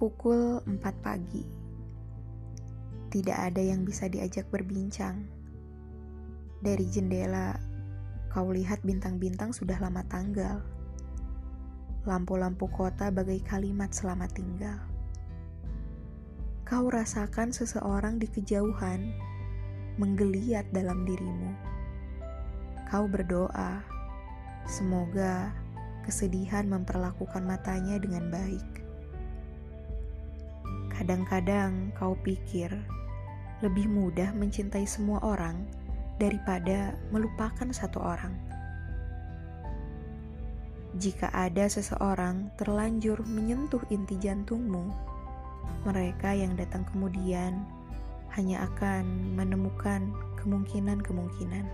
Pukul 4 pagi. Tidak ada yang bisa diajak berbincang. Dari jendela, kau lihat bintang-bintang sudah lama tanggal. Lampu-lampu kota bagai kalimat selamat tinggal. Kau rasakan seseorang di kejauhan menggeliat dalam dirimu. Kau berdoa, semoga kesedihan memperlakukan matanya dengan baik. Kadang-kadang kau pikir lebih mudah mencintai semua orang daripada melupakan satu orang. Jika ada seseorang terlanjur menyentuh inti jantungmu, mereka yang datang kemudian hanya akan menemukan kemungkinan-kemungkinan.